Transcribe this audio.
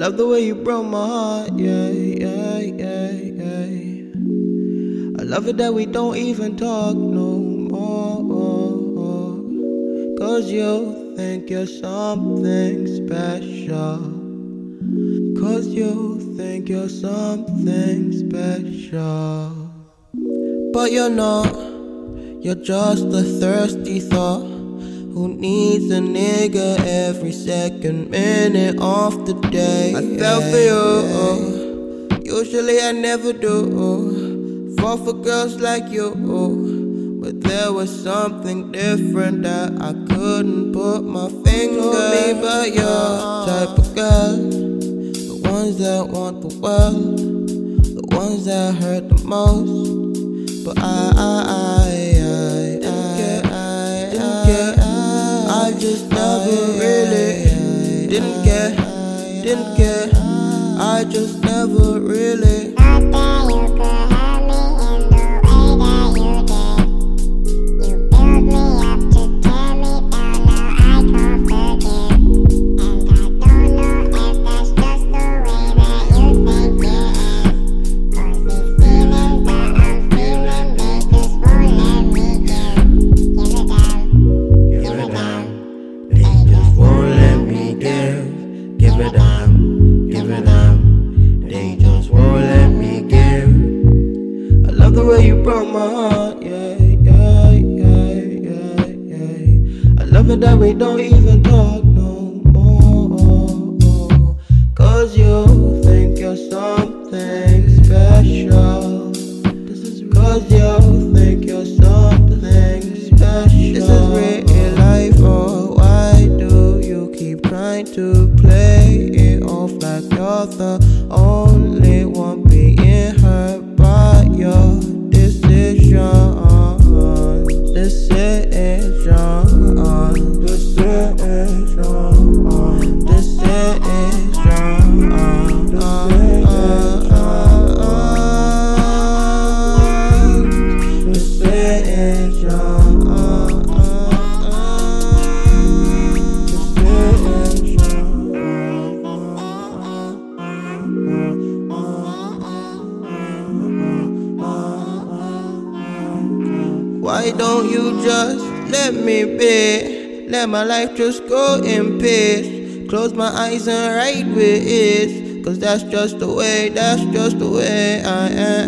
love the way you broke my heart, yeah, yeah, yeah, yeah. I love it that we don't even talk no more. Cause you think you're something special. Cause you think you're something special. But you're not, you're just a thirsty thought. Who needs a nigga every second minute of the day? I fell for you. Usually I never do. Fall for girls like you. But there was something different that I couldn't put my finger on me. But you're type of girl. The ones that want the world. The ones that hurt the most. But I, I, I, just never really didn't care. Didn't care. I just never really. Heart, yeah, yeah, yeah, yeah, yeah. I love it that we don't even talk no more. Cause you think you're something special. Cause you think you're something special. This is real life, oh, why do you keep trying to play it off like you're the Why don't you just let me be? Let my life just go in peace. Close my eyes and write with ease. Cause that's just the way, that's just the way I am.